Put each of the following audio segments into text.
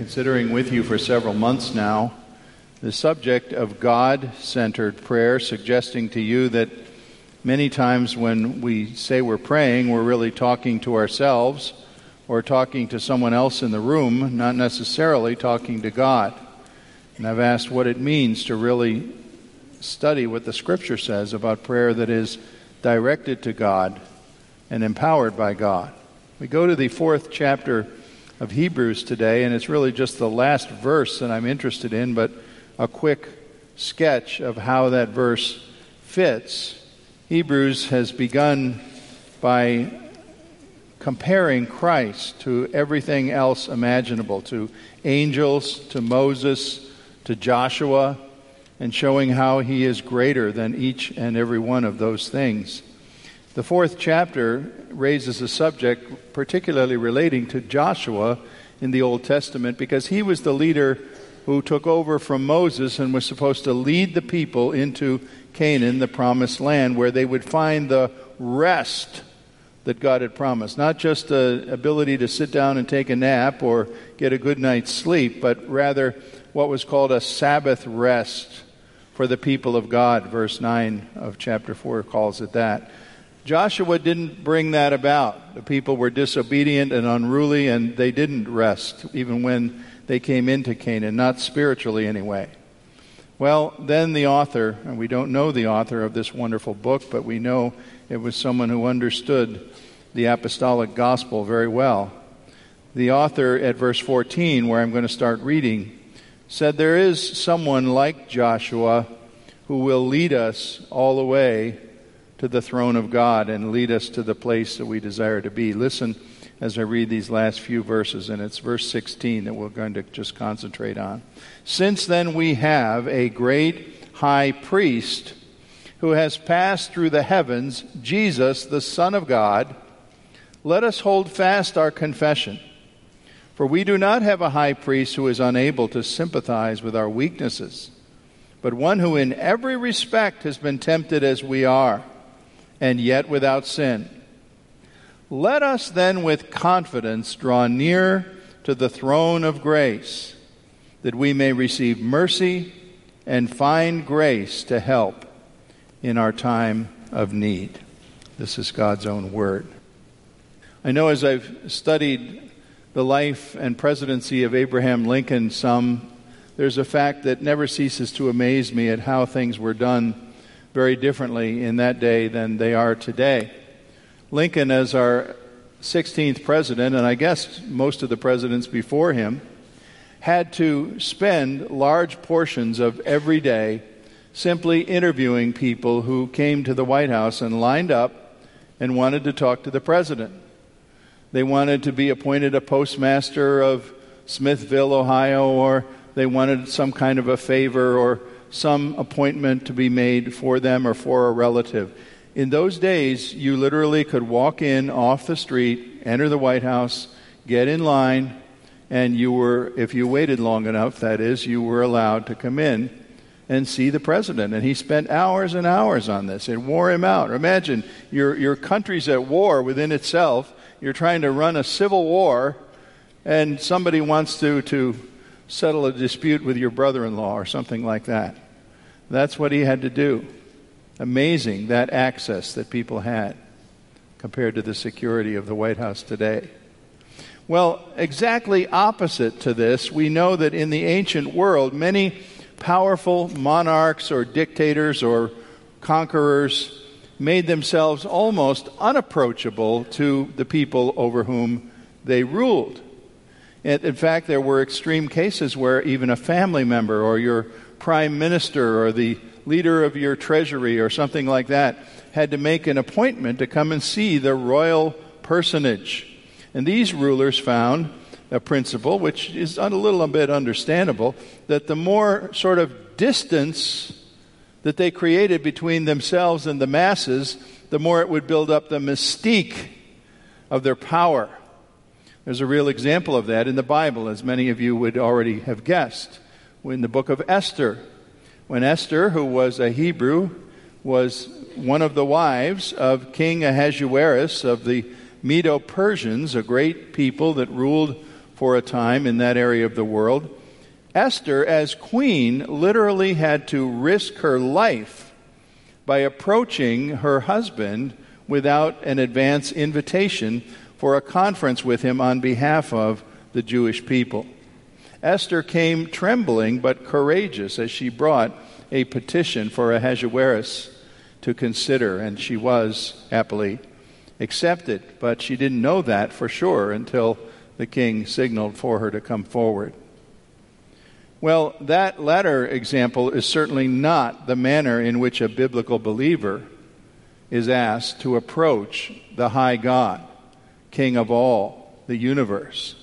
Considering with you for several months now the subject of God centered prayer, suggesting to you that many times when we say we're praying, we're really talking to ourselves or talking to someone else in the room, not necessarily talking to God. And I've asked what it means to really study what the Scripture says about prayer that is directed to God and empowered by God. We go to the fourth chapter of Hebrews today, and it's really just the last verse that I'm interested in, but a quick sketch of how that verse fits. Hebrews has begun by comparing Christ to everything else imaginable, to angels, to Moses, to Joshua, and showing how he is greater than each and every one of those things. The fourth chapter raises a subject particularly relating to Joshua in the Old Testament because he was the leader who took over from Moses and was supposed to lead the people into Canaan, the promised land, where they would find the rest that God had promised. Not just the ability to sit down and take a nap or get a good night's sleep, but rather what was called a Sabbath rest for the people of God. Verse 9 of chapter 4 calls it that. Joshua didn't bring that about. The people were disobedient and unruly, and they didn't rest, even when they came into Canaan, not spiritually anyway. Well, then the author, and we don't know the author of this wonderful book, but we know it was someone who understood the apostolic gospel very well. The author at verse 14, where I'm going to start reading, said, There is someone like Joshua who will lead us all the way to the throne of God and lead us to the place that we desire to be. Listen as I read these last few verses, and it's verse 16 that we're going to just concentrate on. Since then we have a great high priest who has passed through the heavens, Jesus, the Son of God, let us hold fast our confession. For we do not have a high priest who is unable to sympathize with our weaknesses, but one who in every respect has been tempted as we are and yet without sin. Let us then with confidence draw near to the throne of grace, that we may receive mercy and find grace to help in our time of need. This is God's own word. I know as I've studied the life and presidency of Abraham Lincoln some, there's a fact that never ceases to amaze me at how things were done very differently in that day than they are today. Lincoln, as our 16th president, and I guess most of the presidents before him, had to spend large portions of every day simply interviewing people who came to the White House and lined up and wanted to talk to the president. They wanted to be appointed a postmaster of Smithville, Ohio, or they wanted some kind of a favor or some appointment to be made for them or for a relative. In those days, you literally could walk in off the street, enter the White House, get in line, and you were, if you waited long enough, that is, you were allowed to come in and see the president. And he spent hours and hours on this. It wore him out. Imagine your, your country's at war within itself. You're trying to run a civil war, and somebody wants to, to settle a dispute with your brother in law or something like that. That's what he had to do. Amazing that access that people had compared to the security of the White House today. Well, exactly opposite to this, we know that in the ancient world, many powerful monarchs or dictators or conquerors made themselves almost unapproachable to the people over whom they ruled. In fact, there were extreme cases where even a family member or your prime minister or the leader of your treasury or something like that had to make an appointment to come and see the royal personage. And these rulers found a principle, which is a little bit understandable, that the more sort of distance that they created between themselves and the masses, the more it would build up the mystique of their power. There's a real example of that in the Bible, as many of you would already have guessed. In the book of Esther, when Esther, who was a Hebrew, was one of the wives of King Ahasuerus of the Medo Persians, a great people that ruled for a time in that area of the world. Esther, as queen, literally had to risk her life by approaching her husband without an advance invitation for a conference with him on behalf of the Jewish people. Esther came trembling but courageous as she brought a petition for Ahasuerus to consider, and she was happily accepted. But she didn't know that for sure until the king signaled for her to come forward. Well, that latter example is certainly not the manner in which a biblical believer is asked to approach the high God. King of all the universe.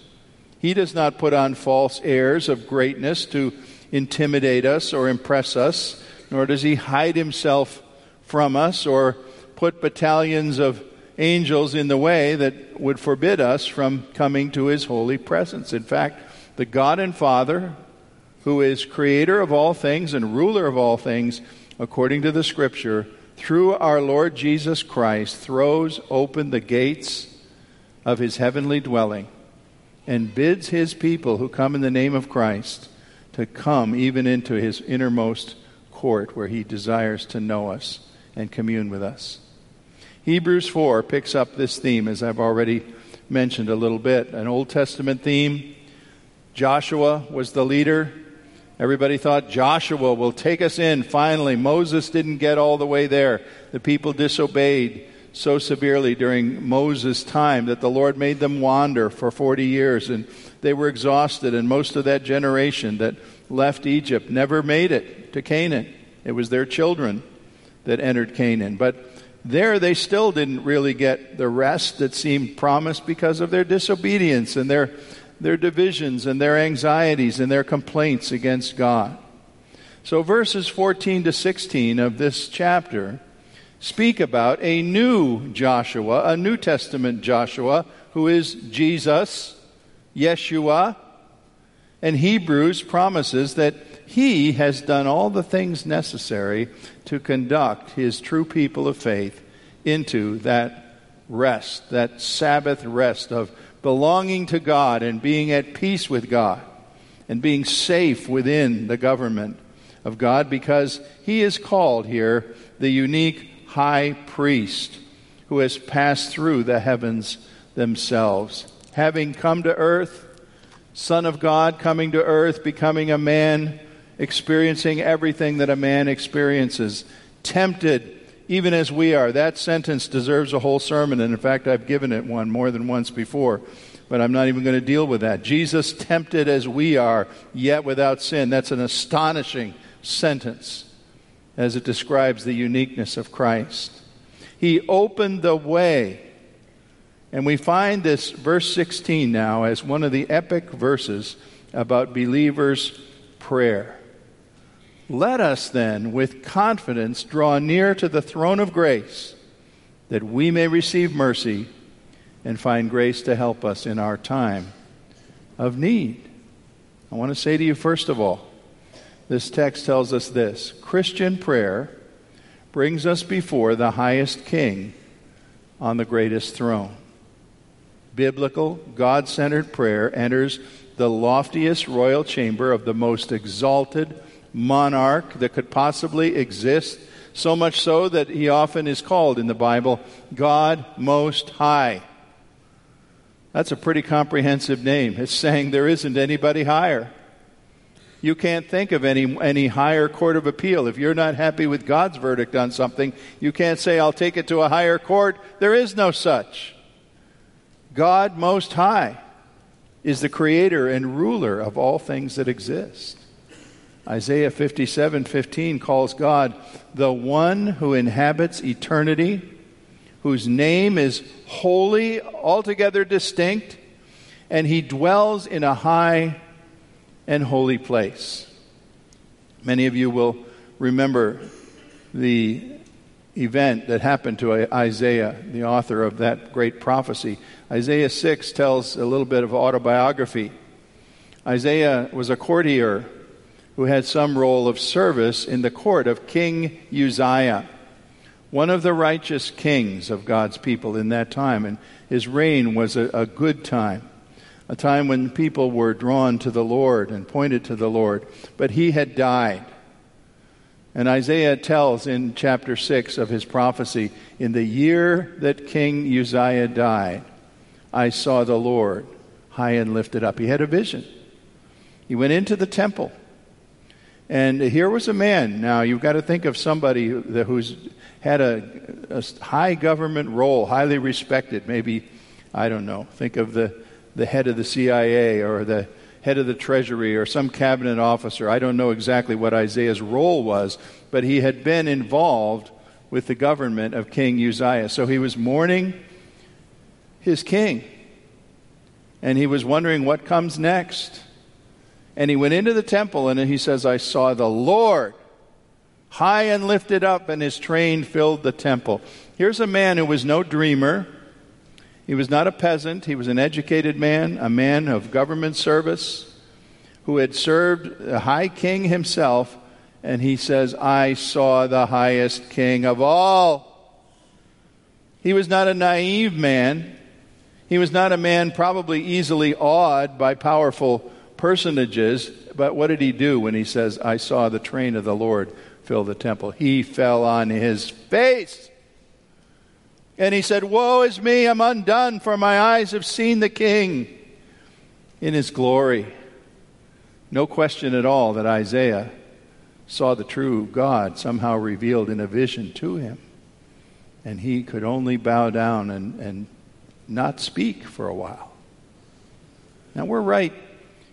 He does not put on false airs of greatness to intimidate us or impress us, nor does he hide himself from us or put battalions of angels in the way that would forbid us from coming to his holy presence. In fact, the God and Father, who is creator of all things and ruler of all things, according to the scripture, through our Lord Jesus Christ, throws open the gates of his heavenly dwelling and bids his people who come in the name of Christ to come even into his innermost court where he desires to know us and commune with us. Hebrews 4 picks up this theme, as I've already mentioned a little bit. An Old Testament theme. Joshua was the leader. Everybody thought Joshua will take us in finally. Moses didn't get all the way there. The people disobeyed so severely during Moses' time that the Lord made them wander for 40 years and they were exhausted, and most of that generation that left Egypt never made it to Canaan. It was their children that entered Canaan. But there they still didn't really get the rest that seemed promised because of their disobedience and their, their divisions and their anxieties and their complaints against God. So, verses 14 to 16 of this chapter speak about a new Joshua, a New Testament Joshua, who is Jesus, Yeshua, and Hebrews promises that he has done all the things necessary to conduct his true people of faith into that rest, that Sabbath rest of belonging to God and being at peace with God and being safe within the government of God because he is called here the unique high priest who has passed through the heavens themselves. Having come to earth, Son of God coming to earth, becoming a man, experiencing everything that a man experiences, tempted even as we are. That sentence deserves a whole sermon, and in fact, I've given it one more than once before, but I'm not even going to deal with that. Jesus tempted as we are, yet without sin. That's an astonishing sentence as it describes the uniqueness of Christ. He opened the way. And we find this verse 16 now as one of the epic verses about believers' prayer. Let us then, with confidence, draw near to the throne of grace that we may receive mercy and find grace to help us in our time of need. I want to say to you, first of all, this text tells us this Christian prayer brings us before the highest king on the greatest throne. Biblical, God centered prayer enters the loftiest royal chamber of the most exalted monarch that could possibly exist, so much so that he often is called in the Bible God Most High. That's a pretty comprehensive name. It's saying there isn't anybody higher. You can't think of any, any higher court of appeal. If you're not happy with God's verdict on something, you can't say, I'll take it to a higher court. There is no such. God Most High is the creator and ruler of all things that exist. Isaiah 57:15 calls God the one who inhabits eternity, whose name is holy, altogether distinct, and he dwells in a high and holy place. Many of you will remember the event that happened to Isaiah, the author of that great prophecy. Isaiah 6 tells a little bit of autobiography. Isaiah was a courtier who had some role of service in the court of King Uzziah, one of the righteous kings of God's people in that time. And his reign was a, a good time a time when people were drawn to the Lord and pointed to the Lord. But he had died. And Isaiah tells in chapter 6 of his prophecy In the year that King Uzziah died, I saw the Lord high and lifted up. He had a vision. He went into the temple. And here was a man. Now, you've got to think of somebody who's had a, a high government role, highly respected. Maybe, I don't know, think of the the head of the CIA or the head of the Treasury or some cabinet officer. I don't know exactly what Isaiah's role was, but he had been involved with the government of King Uzziah. So he was mourning his king. And he was wondering what comes next. And he went into the temple and he says, I saw the Lord high and lifted up, and his train filled the temple. Here's a man who was no dreamer. He was not a peasant, he was an educated man, a man of government service who had served the high king himself. And he says, I saw the highest king of all. He was not a naive man. He was not a man probably easily awed by powerful personages. But what did he do when he says, I saw the train of the Lord fill the temple? He fell on his face. And he said, Woe is me, I'm undone, for my eyes have seen the King in his glory. No question at all that Isaiah saw the true God somehow revealed in a vision to him. And he could only bow down and, and not speak for a while. Now, we're right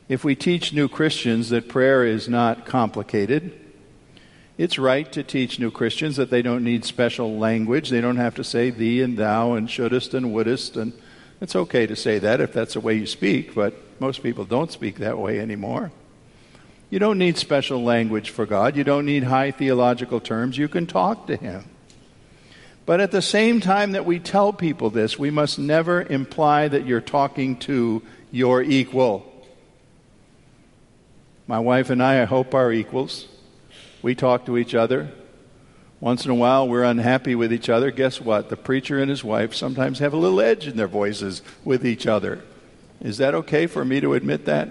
if we teach new Christians that prayer is not complicated it's right to teach new Christians that they don't need special language. They don't have to say thee and thou and shouldest and wouldest. And it's okay to say that if that's the way you speak, but most people don't speak that way anymore. You don't need special language for God. You don't need high theological terms. You can talk to Him. But at the same time that we tell people this, we must never imply that you're talking to your equal. My wife and I, I hope, are equals. We talk to each other. Once in a while, we're unhappy with each other. Guess what? The preacher and his wife sometimes have a little edge in their voices with each other. Is that okay for me to admit that?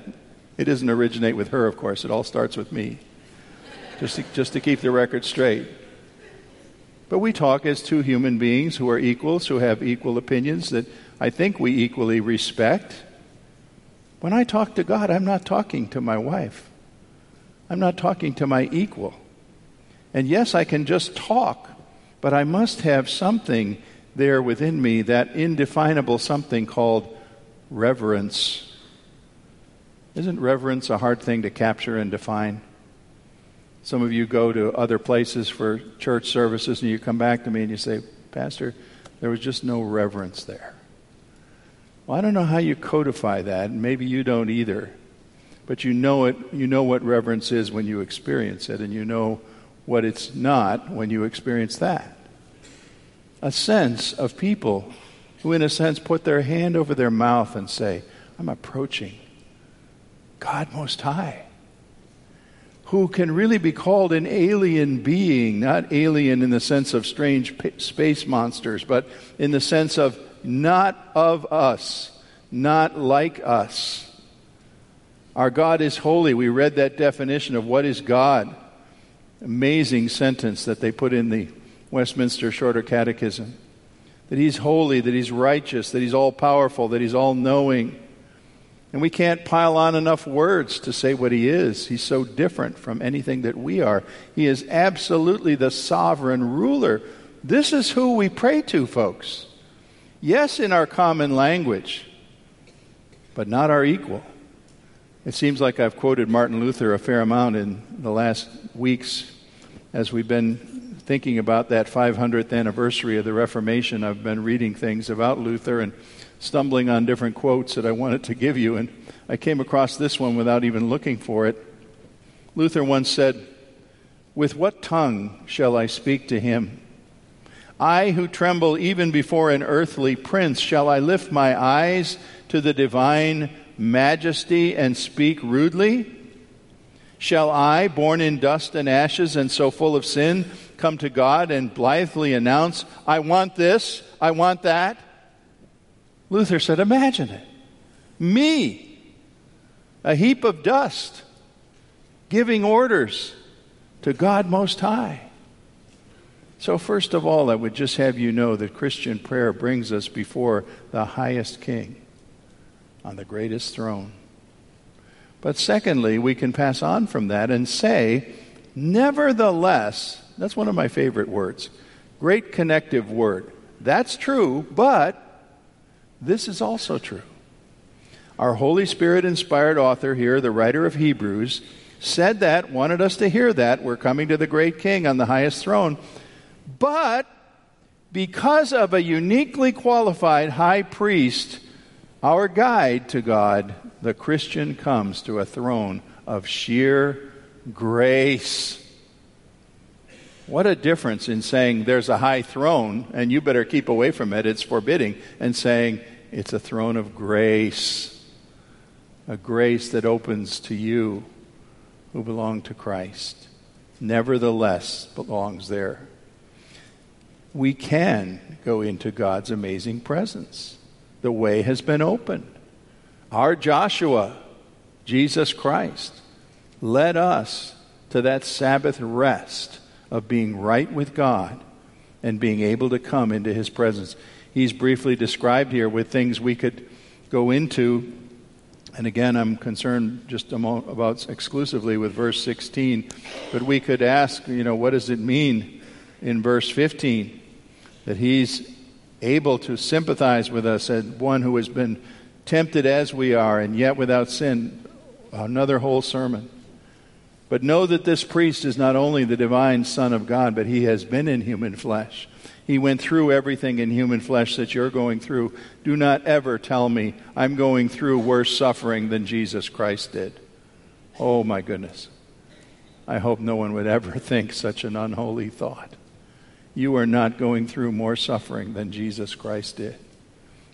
It doesn't originate with her, of course. It all starts with me. Just to, just to keep the record straight. But we talk as two human beings who are equals, who have equal opinions that I think we equally respect. When I talk to God, I'm not talking to my wife. I'm not talking to my equal. And yes, I can just talk, but I must have something there within me, that indefinable something called reverence. Isn't reverence a hard thing to capture and define? Some of you go to other places for church services and you come back to me and you say, Pastor, there was just no reverence there. Well, I don't know how you codify that, and maybe you don't either. But you know it you know what reverence is when you experience it, and you know what it's not when you experience that. A sense of people who, in a sense, put their hand over their mouth and say, I'm approaching God Most High, who can really be called an alien being, not alien in the sense of strange space monsters, but in the sense of not of us, not like us. Our God is holy. We read that definition of what is God amazing sentence that they put in the Westminster Shorter Catechism. That he's holy, that he's righteous, that he's all powerful, that he's all knowing. And we can't pile on enough words to say what he is. He's so different from anything that we are. He is absolutely the sovereign ruler. This is who we pray to, folks. Yes, in our common language, but not our equal. It seems like I've quoted Martin Luther a fair amount in the last weeks as we've been thinking about that 500th anniversary of the Reformation. I've been reading things about Luther and stumbling on different quotes that I wanted to give you, and I came across this one without even looking for it. Luther once said, With what tongue shall I speak to him? I who tremble even before an earthly prince, shall I lift my eyes to the divine majesty and speak rudely? Shall I, born in dust and ashes and so full of sin, come to God and blithely announce, I want this, I want that? Luther said, Imagine it. Me, a heap of dust, giving orders to God Most High. So, first of all, I would just have you know that Christian prayer brings us before the highest King on the greatest throne. But secondly, we can pass on from that and say, nevertheless, that's one of my favorite words, great connective word. That's true, but this is also true. Our Holy Spirit inspired author here, the writer of Hebrews, said that, wanted us to hear that. We're coming to the great king on the highest throne. But because of a uniquely qualified high priest, our guide to God, the Christian comes to a throne of sheer grace. What a difference in saying there's a high throne and you better keep away from it, it's forbidding, and saying it's a throne of grace. A grace that opens to you who belong to Christ. Nevertheless, belongs there we can go into God's amazing presence. The way has been opened. Our Joshua, Jesus Christ, led us to that Sabbath rest of being right with God and being able to come into his presence. He's briefly described here with things we could go into. And again, I'm concerned just about exclusively with verse 16. But we could ask, you know, what does it mean in verse 15? that He's able to sympathize with us as one who has been tempted as we are and yet without sin. Another whole sermon. But know that this priest is not only the divine Son of God, but he has been in human flesh. He went through everything in human flesh that you're going through. Do not ever tell me I'm going through worse suffering than Jesus Christ did. Oh my goodness. I hope no one would ever think such an unholy thought you are not going through more suffering than Jesus Christ did.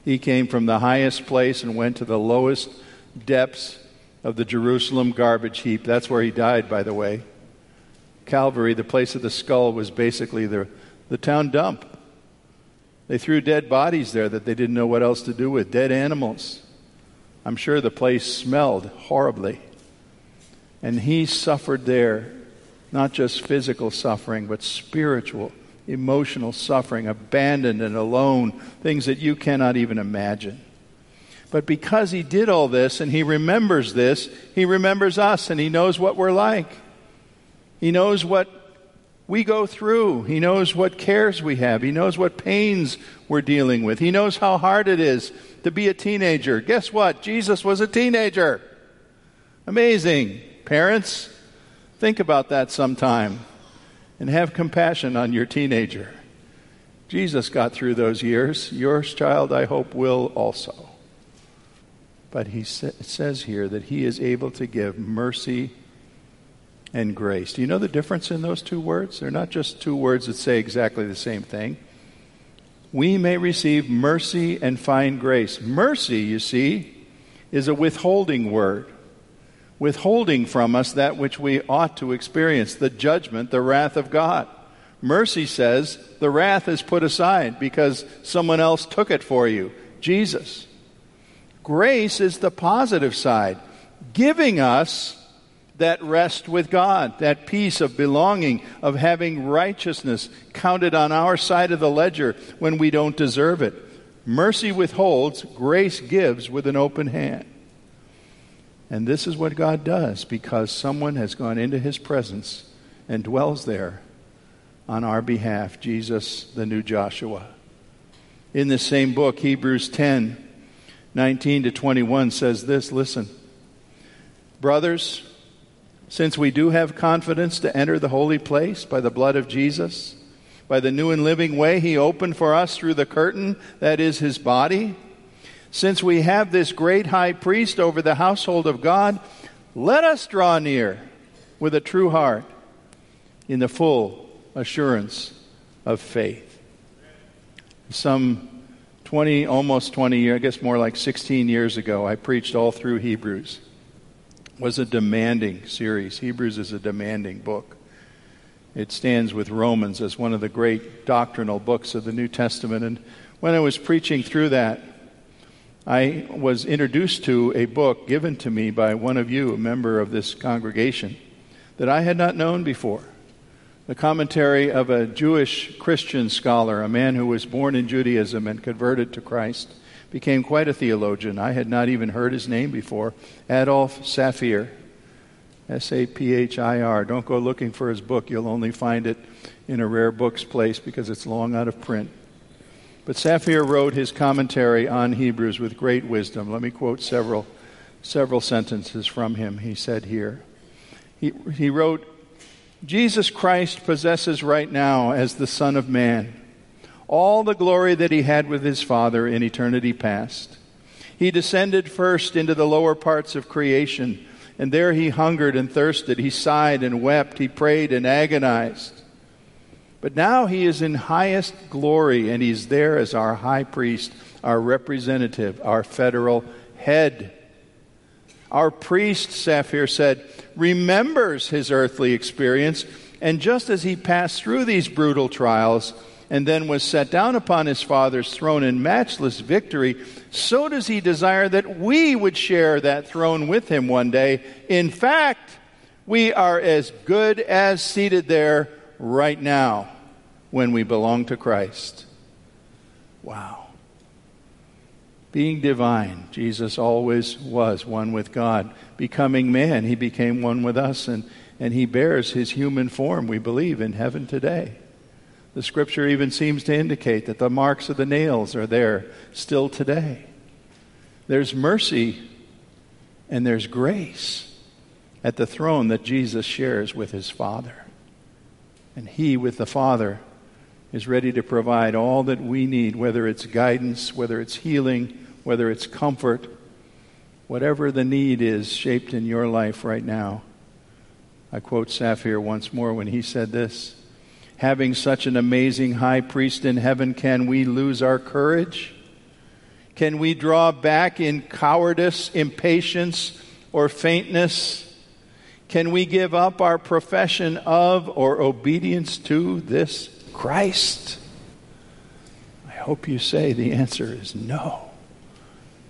He came from the highest place and went to the lowest depths of the Jerusalem garbage heap. That's where he died, by the way. Calvary, the place of the skull, was basically the, the town dump. They threw dead bodies there that they didn't know what else to do with, dead animals. I'm sure the place smelled horribly. And he suffered there, not just physical suffering, but spiritual emotional suffering, abandoned and alone, things that you cannot even imagine. But because he did all this and he remembers this, he remembers us and he knows what we're like. He knows what we go through. He knows what cares we have. He knows what pains we're dealing with. He knows how hard it is to be a teenager. Guess what? Jesus was a teenager. Amazing. Parents, think about that sometime and have compassion on your teenager. Jesus got through those years. Your child, I hope, will also. But he sa- says here that he is able to give mercy and grace. Do you know the difference in those two words? They're not just two words that say exactly the same thing. We may receive mercy and find grace. Mercy, you see, is a withholding word withholding from us that which we ought to experience the judgment, the wrath of God. Mercy says the wrath is put aside because someone else took it for you Jesus. Grace is the positive side, giving us that rest with God, that peace of belonging, of having righteousness counted on our side of the ledger when we don't deserve it. Mercy withholds, grace gives with an open hand. And this is what God does because someone has gone into his presence and dwells there on our behalf, Jesus, the new Joshua. In the same book, Hebrews 10 19 to 21 says this listen. Brothers, since we do have confidence to enter the holy place by the blood of Jesus, by the new and living way he opened for us through the curtain that is his body, since we have this great high priest over the household of God, let us draw near with a true heart in the full assurance of faith. Some 20, almost 20 years, I guess more like 16 years ago, I preached all through Hebrews. It was a demanding series. Hebrews is a demanding book. It stands with Romans as one of the great doctrinal books of the New Testament. And when I was preaching through that, I was introduced to a book given to me by one of you, a member of this congregation, that I had not known before. The commentary of a Jewish Christian scholar, a man who was born in Judaism and converted to Christ, became quite a theologian. I had not even heard his name before. Adolf Saphir. S A P H I R. Don't go looking for his book. You'll only find it in a rare books place because it's long out of print. But Saphir wrote his commentary on Hebrews with great wisdom. Let me quote several, several sentences from him. He said here. He, he wrote, Jesus Christ possesses right now, as the Son of Man, all the glory that he had with his Father in eternity past. He descended first into the lower parts of creation, and there he hungered and thirsted. He sighed and wept. He prayed and agonized. But now he is in highest glory, and he's there as our high priest, our representative, our federal head. Our priest, Saphir said, remembers his earthly experience, and just as he passed through these brutal trials and then was set down upon his Father's throne in matchless victory, so does he desire that we would share that throne with him one day. In fact, we are as good as seated there right now when we belong to Christ. Wow. Being divine, Jesus always was one with God. Becoming man, he became one with us, and, and he bears his human form, we believe, in heaven today. The scripture even seems to indicate that the marks of the nails are there still today. There's mercy and there's grace at the throne that Jesus shares with his Father. And he, with the Father, is ready to provide all that we need, whether it's guidance, whether it's healing, whether it's comfort, whatever the need is shaped in your life right now. I quote Saphir once more when he said this Having such an amazing high priest in heaven, can we lose our courage? Can we draw back in cowardice, impatience, or faintness? Can we give up our profession of or obedience to this Christ? I hope you say the answer is no.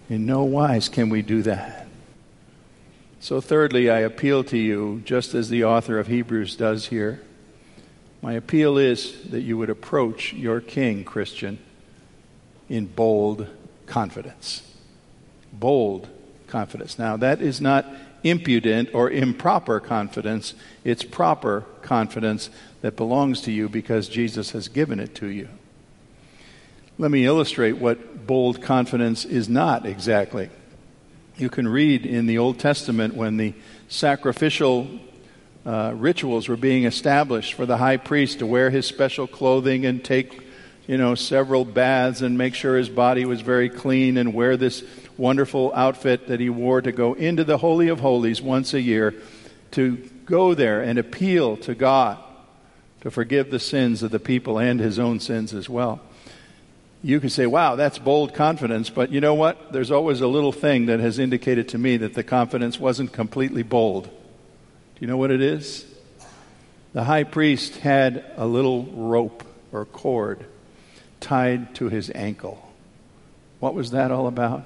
In no wise can we do that. So, thirdly, I appeal to you, just as the author of Hebrews does here. My appeal is that you would approach your King, Christian, in bold confidence. Bold confidence. Now, that is not impudent or improper confidence, it's proper confidence that belongs to you because Jesus has given it to you. Let me illustrate what bold confidence is not exactly. You can read in the Old Testament when the sacrificial uh, rituals were being established for the high priest to wear his special clothing and take, you know, several baths and make sure his body was very clean and wear this wonderful outfit that he wore to go into the Holy of Holies once a year to go there and appeal to God to forgive the sins of the people and his own sins as well. You can say, wow, that's bold confidence, but you know what? There's always a little thing that has indicated to me that the confidence wasn't completely bold. Do you know what it is? The high priest had a little rope or cord tied to his ankle. What was that all about?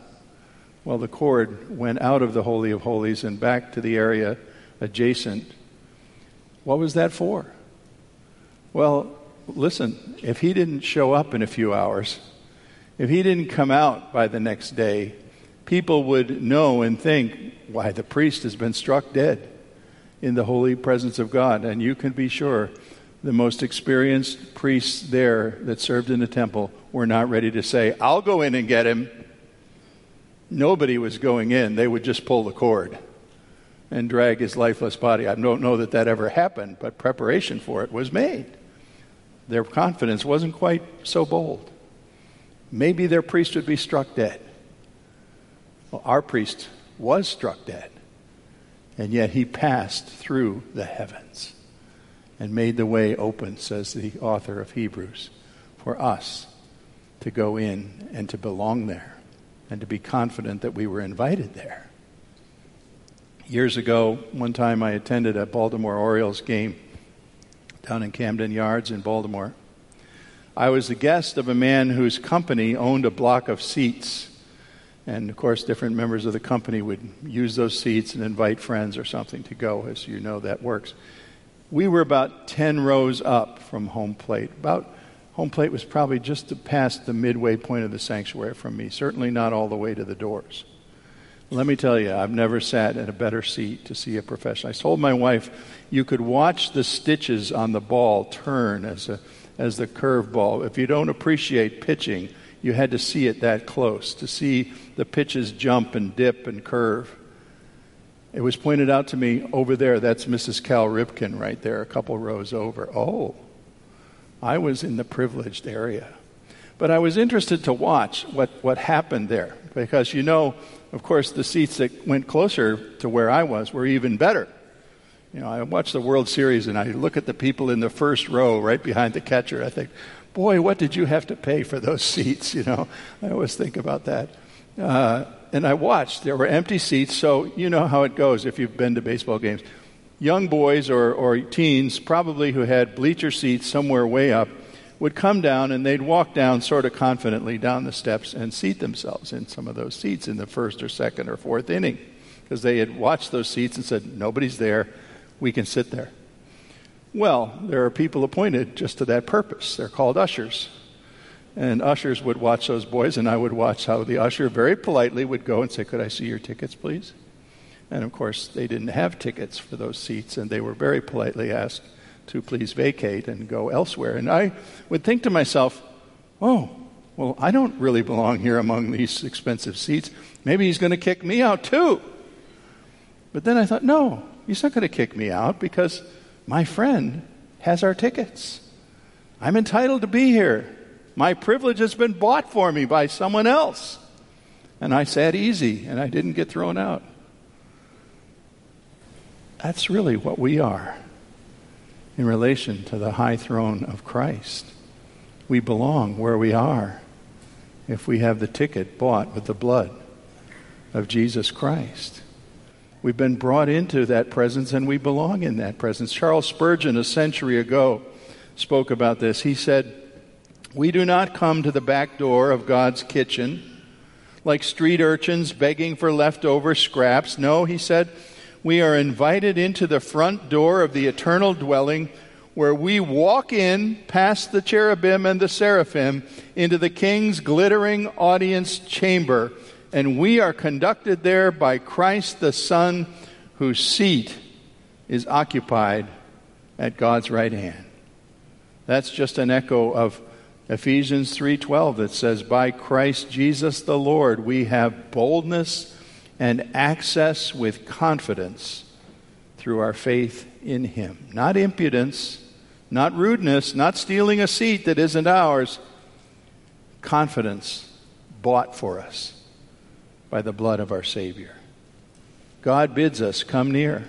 Well, the cord went out of the Holy of Holies and back to the area adjacent. What was that for? Well, listen, if he didn't show up in a few hours, if he didn't come out by the next day, people would know and think, why, the priest has been struck dead in the holy presence of God. And you can be sure the most experienced priests there that served in the temple were not ready to say, I'll go in and get him nobody was going in. They would just pull the cord. and drag his lifeless body. I don't know that that ever happened, but preparation for it was made. Their confidence wasn't quite so bold. Maybe their priest would be struck dead. Well, our priest was struck dead, and yet he passed through the heavens and made the way open, says the author of Hebrews, for us to go in and to belong there and to be confident that we were invited there. Years ago, one time I attended a Baltimore Orioles game down in Camden Yards in Baltimore. I was the guest of a man whose company owned a block of seats. And of course, different members of the company would use those seats and invite friends or something to go, as you know that works. We were about 10 rows up from home plate. About home plate was probably just past the midway point of the sanctuary from me, certainly not all the way to the doors. Let me tell you, I've never sat in a better seat to see a professional. I told my wife you could watch the stitches on the ball turn as, a, as the curve ball. If you don't appreciate pitching, you had to see it that close, to see the pitches jump and dip and curve. It was pointed out to me over there, that's Mrs. Cal Ripken right there, a couple rows over. Oh, I was in the privileged area. But I was interested to watch what, what happened there because you know of course, the seats that went closer to where I was were even better. You know, I watch the World Series and I look at the people in the first row right behind the catcher. I think, boy, what did you have to pay for those seats? You know, I always think about that. Uh, and I watched. There were empty seats, so you know how it goes if you've been to baseball games. Young boys or, or teens, probably who had bleacher seats somewhere way up, would come down and they'd walk down sort of confidently down the steps and seat themselves in some of those seats in the first or second or fourth inning because they had watched those seats and said, Nobody's there, we can sit there. Well, there are people appointed just to that purpose. They're called ushers. And ushers would watch those boys, and I would watch how the usher very politely would go and say, Could I see your tickets, please? And of course, they didn't have tickets for those seats, and they were very politely asked to please vacate and go elsewhere. And I would think to myself, oh, well, I don't really belong here among these expensive seats. Maybe he's going to kick me out too. But then I thought, no, he's not going to kick me out because my friend has our tickets. I'm entitled to be here. My privilege has been bought for me by someone else. And I sat easy and I didn't get thrown out. That's really what we are in relation to the high throne of Christ. We belong where we are if we have the ticket bought with the blood of Jesus Christ. We've been brought into that presence and we belong in that presence. Charles Spurgeon, a century ago, spoke about this. He said, We do not come to the back door of God's kitchen like street urchins begging for leftover scraps. No, he said, we are invited into the front door of the eternal dwelling where we walk in past the cherubim and the seraphim into the king's glittering audience chamber, and we are conducted there by Christ the Son, whose seat is occupied at God's right hand. That's just an echo of Ephesians 3:12 that says by Christ Jesus the Lord we have boldness and access with confidence through our faith in Him. Not impudence, not rudeness, not stealing a seat that isn't ours. Confidence bought for us by the blood of our Savior. God bids us come near.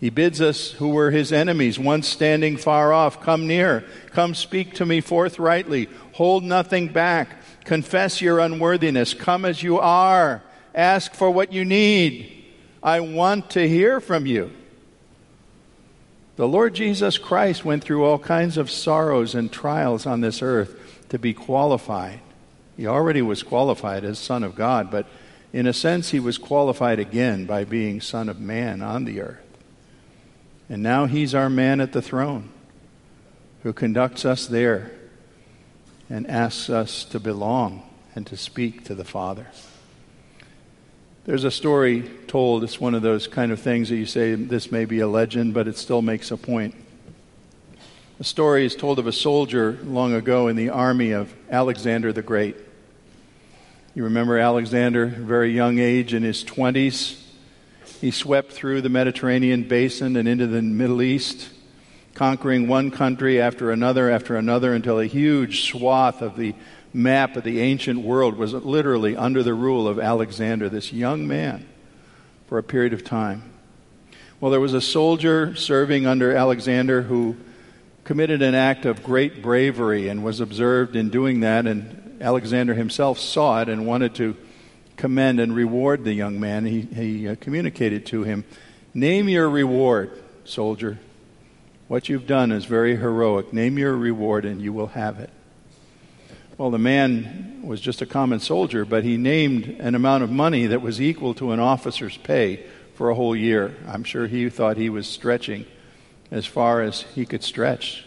He bids us who were his enemies, once standing far off, come near. Come speak to me forthrightly. Hold nothing back. Confess your unworthiness. Come as you are. Ask for what you need. I want to hear from you. The Lord Jesus Christ went through all kinds of sorrows and trials on this earth to be qualified. He already was qualified as Son of God, but in a sense, he was qualified again by being Son of Man on the earth. And now he's our man at the throne who conducts us there and asks us to belong and to speak to the Father. There's a story told, it's one of those kind of things that you say, this may be a legend, but it still makes a point. A story is told of a soldier long ago in the army of Alexander the Great. You remember Alexander, very young age, in his 20s. He swept through the Mediterranean basin and into the Middle East, conquering one country after another after another until a huge swath of the map of the ancient world was literally under the rule of Alexander, this young man, for a period of time. Well, there was a soldier serving under Alexander who committed an act of great bravery and was observed in doing that, and Alexander himself saw it and wanted to commend and reward the young man. He, he uh, communicated to him, Name your reward, soldier. What you've done is very heroic. Name your reward and you will have it. Well, the man was just a common soldier, but he named an amount of money that was equal to an officer's pay for a whole year. I'm sure he thought he was stretching as far as he could stretch.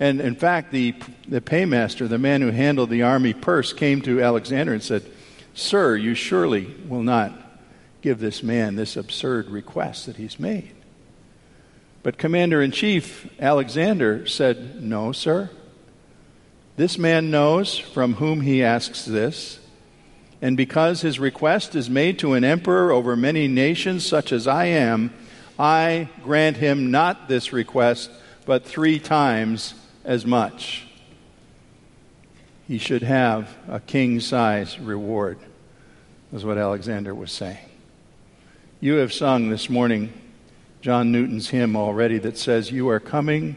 And in fact, the, the paymaster, the man who handled the army purse, came to Alexander and said, Sir, you surely will not give this man this absurd request that he's made. But Commander in Chief Alexander said, No, sir. This man knows from whom he asks this, and because his request is made to an emperor over many nations, such as I am, I grant him not this request, but three times as much. He should have a king size reward, is what Alexander was saying. You have sung this morning John Newton's hymn already that says, You are coming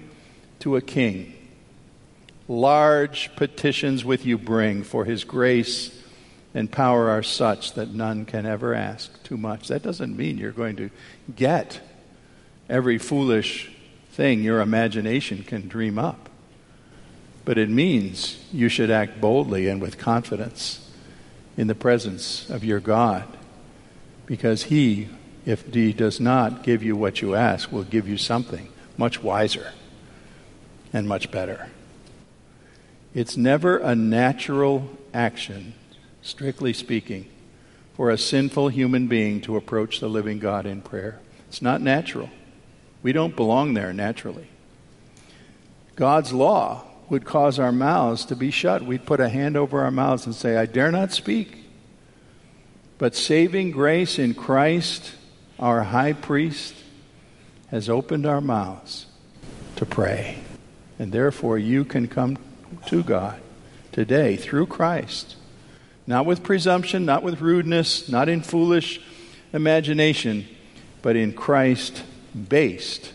to a king large petitions with you bring, for his grace and power are such that none can ever ask too much. That doesn't mean you're going to get every foolish thing your imagination can dream up. But it means you should act boldly and with confidence in the presence of your God, because He, if He does not give you what you ask, will give you something much wiser and much better. It's never a natural action, strictly speaking, for a sinful human being to approach the living God in prayer. It's not natural. We don't belong there naturally. God's law would cause our mouths to be shut. We'd put a hand over our mouths and say, I dare not speak. But saving grace in Christ, our high priest, has opened our mouths to pray. And therefore, you can come to God today through Christ. Not with presumption, not with rudeness, not in foolish imagination, but in Christ based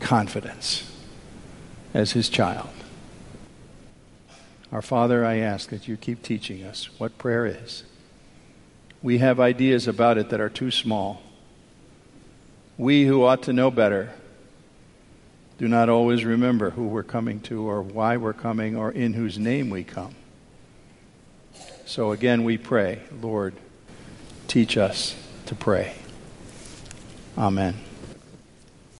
confidence as his child. Our Father, I ask that you keep teaching us what prayer is. We have ideas about it that are too small. We who ought to know better do not always remember who we're coming to or why we're coming or in whose name we come. So again, we pray, Lord, teach us to pray. Amen.